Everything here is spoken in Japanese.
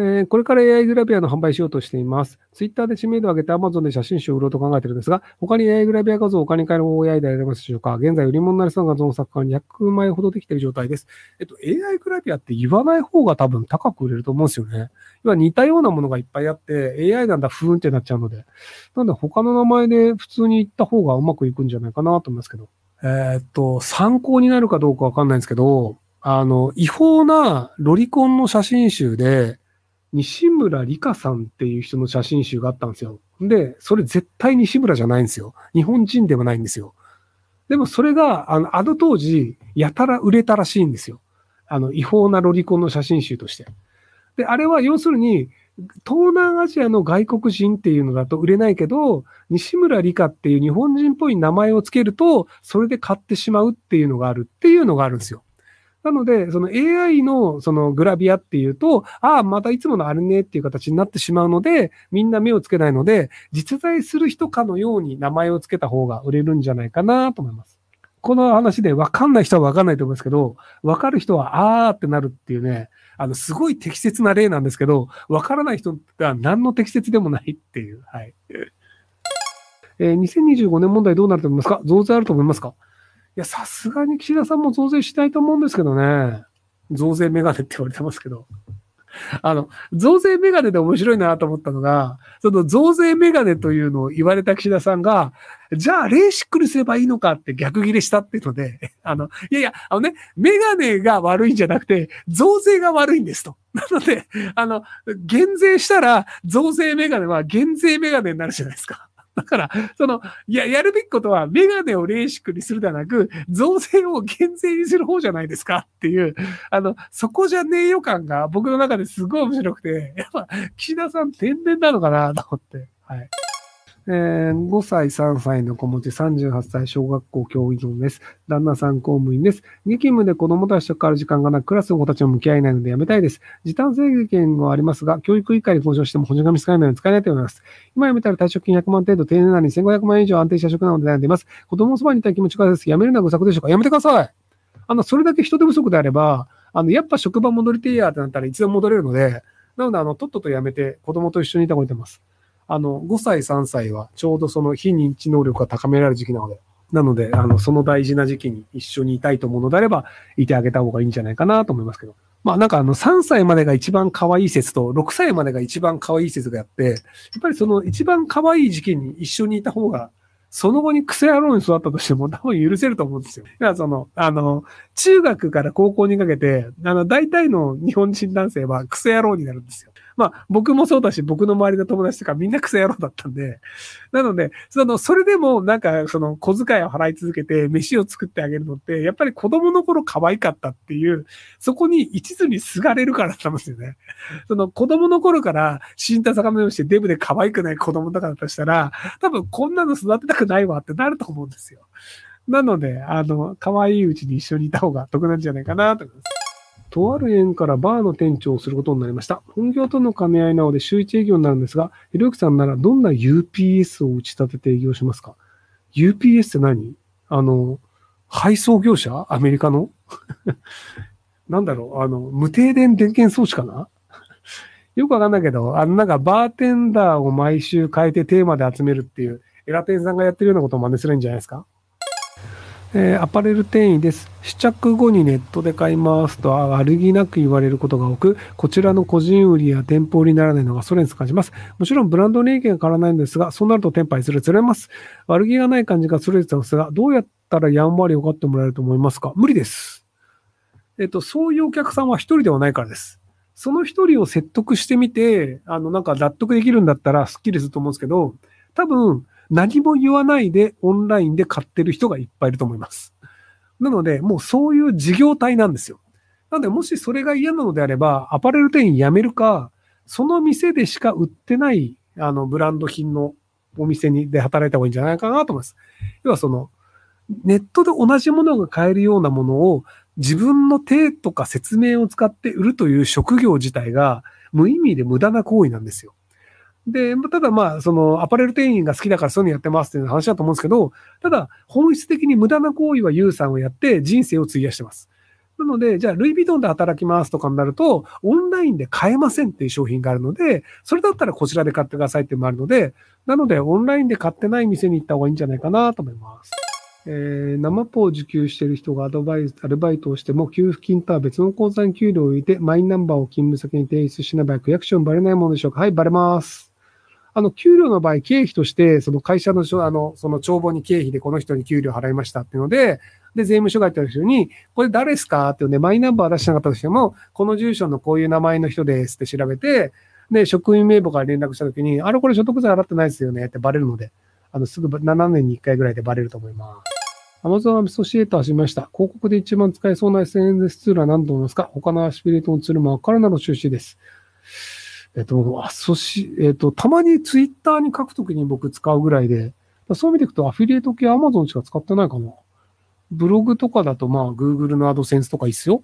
えー、これから AI グラビアの販売しようとしています。Twitter で知名度を上げて Amazon で写真集を売ろうと考えているんですが、他に AI グラビア画像をお金に換える AI でありますでしょうか？現在、売り物になりそうな画像の作家に200枚ほどできている状態です。えっと、AI グラビアって言わない方が多分高く売れると思うんですよね。要は似たようなものがいっぱいあって、AI なんだ、ふーんってなっちゃうので。なので、他の名前で普通に言った方がうまくいくんじゃないかなと思いますけど。えー、っと、参考になるかどうかわかんないんですけど、あの、違法なロリコンの写真集で、西村里香さんっていう人の写真集があったんですよ。で、それ絶対西村じゃないんですよ。日本人ではないんですよ。でもそれが、あの、あの当時、やたら売れたらしいんですよ。あの、違法なロリコンの写真集として。で、あれは要するに、東南アジアの外国人っていうのだと売れないけど、西村里香っていう日本人っぽい名前をつけると、それで買ってしまうっていうのがあるっていうのがあるんですよ。なので、その AI のそのグラビアっていうと、ああ、またいつものあれねっていう形になってしまうので、みんな目をつけないので、実在する人かのように名前をつけた方が売れるんじゃないかなと思います。この話で分かんない人は分かんないと思いますけど、分かる人はあーってなるっていうね、あの、すごい適切な例なんですけど、分からない人は何の適切でもないっていう、はい。えー、2025年問題どうなると思いますか？増税あると思いますか？や、さすがに岸田さんも増税しないと思うんですけどね。増税メガネって言われてますけど。あの、増税メガネで面白いなと思ったのが、その増税メガネというのを言われた岸田さんが、じゃあレーシックにすればいいのかって逆ギレしたっていうので、あの、いやいや、あのね、メガネが悪いんじゃなくて、増税が悪いんですと。なので、あの、減税したら増税メガネは減税メガネになるじゃないですか。だから、その、や、やるべきことは、メガネをレーシックにするではなく、増税を減税にする方じゃないですかっていう、あの、そこじゃねえ予感が僕の中ですごい面白くて、やっぱ、岸田さん天然なのかなと思って。はい。えー、5歳、3歳の子持ち、38歳、小学校教員です。旦那さん公務員です。激務で子供たちと関わる時間がなく、クラスの子たちも向き合えないのでやめたいです。時短制限はありますが、教育委員会に交渉しても補助が使えないので使えないと思います。今辞めたら退職金100万程度、定年なりに1500万円以上安定した職なので悩んでいます。子供のそばにいたい気持ちがです。辞めるのは愚策でしょうか？やめてください。あの、それだけ人手不足であれば、あの、やっぱ職場戻りてえやってなったらいつでも戻れるので、なので、あの、とっとと辞めて子供と一緒にいた方がいいと思います。あの、5歳、3歳はちょうどその非認知能力が高められる時期なので、なので、あの、その大事な時期に一緒にいたいと思うのであれば、いてあげた方がいいんじゃないかなと思いますけど。まあなんかあの、3歳までが一番可愛い説と、6歳までが一番可愛い説があって、やっぱりその一番可愛い時期に一緒にいた方が、その後に癖野郎に育ったとしても多分許せると思うんですよ。だからその、あの、中学から高校にかけて、あの、大体の日本人男性は癖野郎になるんですよ。まあ、僕もそうだし、僕の周りの友達とかみんなクソ野郎だったんで、なので、その、それでもなんか、その、小遣いを払い続けて、飯を作ってあげるのって、やっぱり子供の頃可愛かったっていう、そこに一途にすがれるからだったんですよね。その、子供の頃から、死んだ魚をしてデブで可愛くない子供とかだとしたら、多分こんなの育てたくないわってなると思うんですよ。なので、あの、可愛いうちに一緒にいた方が得なんじゃないかなと思います。とある園からバーの店長をすることになりました。本業との兼ね合いなので週1営業になるんですが、ひろゆきさんならどんな UPS を打ち立てて営業しますか ?UPS って何？あの、配送業者？アメリカの？なんだろう？あの、無停電電源装置かな？よくわかんないけど、あの、なんかバーテンダーを毎週変えてテーマで集めるっていう、エラテンさんがやってるようなことを真似するんじゃないですか？えー、アパレル店員です。試着後にネットで買いますと悪気なく言われることが多く、こちらの個人売りや店舗売りにならないのがストレス感じます。もちろんブランドの利益が変わらないんですが、そうなると店舗にずれずれます。悪気がない感じがストレスですが、どうやったらやんわり分かってもらえると思いますか？無理です。えっと、そういうお客さんは一人ではないからです。その一人を説得してみて、あの、なんか納得できるんだったらスッキリすると思うんですけど、多分、何も言わないでオンラインで買ってる人がいっぱいいると思います。なので、もうそういう事業体なんですよ。なので、もしそれが嫌なのであれば、アパレル店員辞めるか、その店でしか売ってない、あの、ブランド品のお店にで働いた方がいいんじゃないかなと思います。要はその、ネットで同じものが買えるようなものを自分の手とか説明を使って売るという職業自体が無意味で無駄な行為なんですよ。で、ただまあ、そのアパレル店員が好きだからそういうのやってますっていう話だと思うんですけど、ただ本質的に無駄な行為はユーさんをやって人生を費やしてます。なので、じゃあ、ルイ・ヴィトンで働きますとかになると、オンラインで買えませんっていう商品があるので、それだったらこちらで買ってくださいっていうのもあるので、なので、オンラインで買ってない店に行った方がいいんじゃないかなと思います。えー、生ポを受給している人がアドバイスアルバイトをしても、給付金とは別の口座に給料を入れて、マイナンバーを勤務先に提出しなば区役所にバレないものでしょうかはい、バレます。あの、給料の場合、経費として、その会社の、あの、その帳簿に経費でこの人に給料払いましたっていうので、で、税務署が言った人に、これ誰ですかっていうね、マイナンバー出してなかったとしても、この住所のこういう名前の人ですって調べて、で、職員名簿から連絡したときに、あれこれ所得税払ってないですよねってバレるので、あの、すぐ7年に1回ぐらいでバレると思います。Amazon アソシエーターしました。広告で一番使えそうな SNS ツールは何と思いますか？他のアシフィリエイトのツールもわからなの収集です。えっと、アソシ、えっと、たまにツイッターに書くときに僕使うぐらいで、そう見ていくとアフィリエイト系アマゾンしか使ってないかな。ブログとかだとまあ Google のアドセンスとかいいっすよ。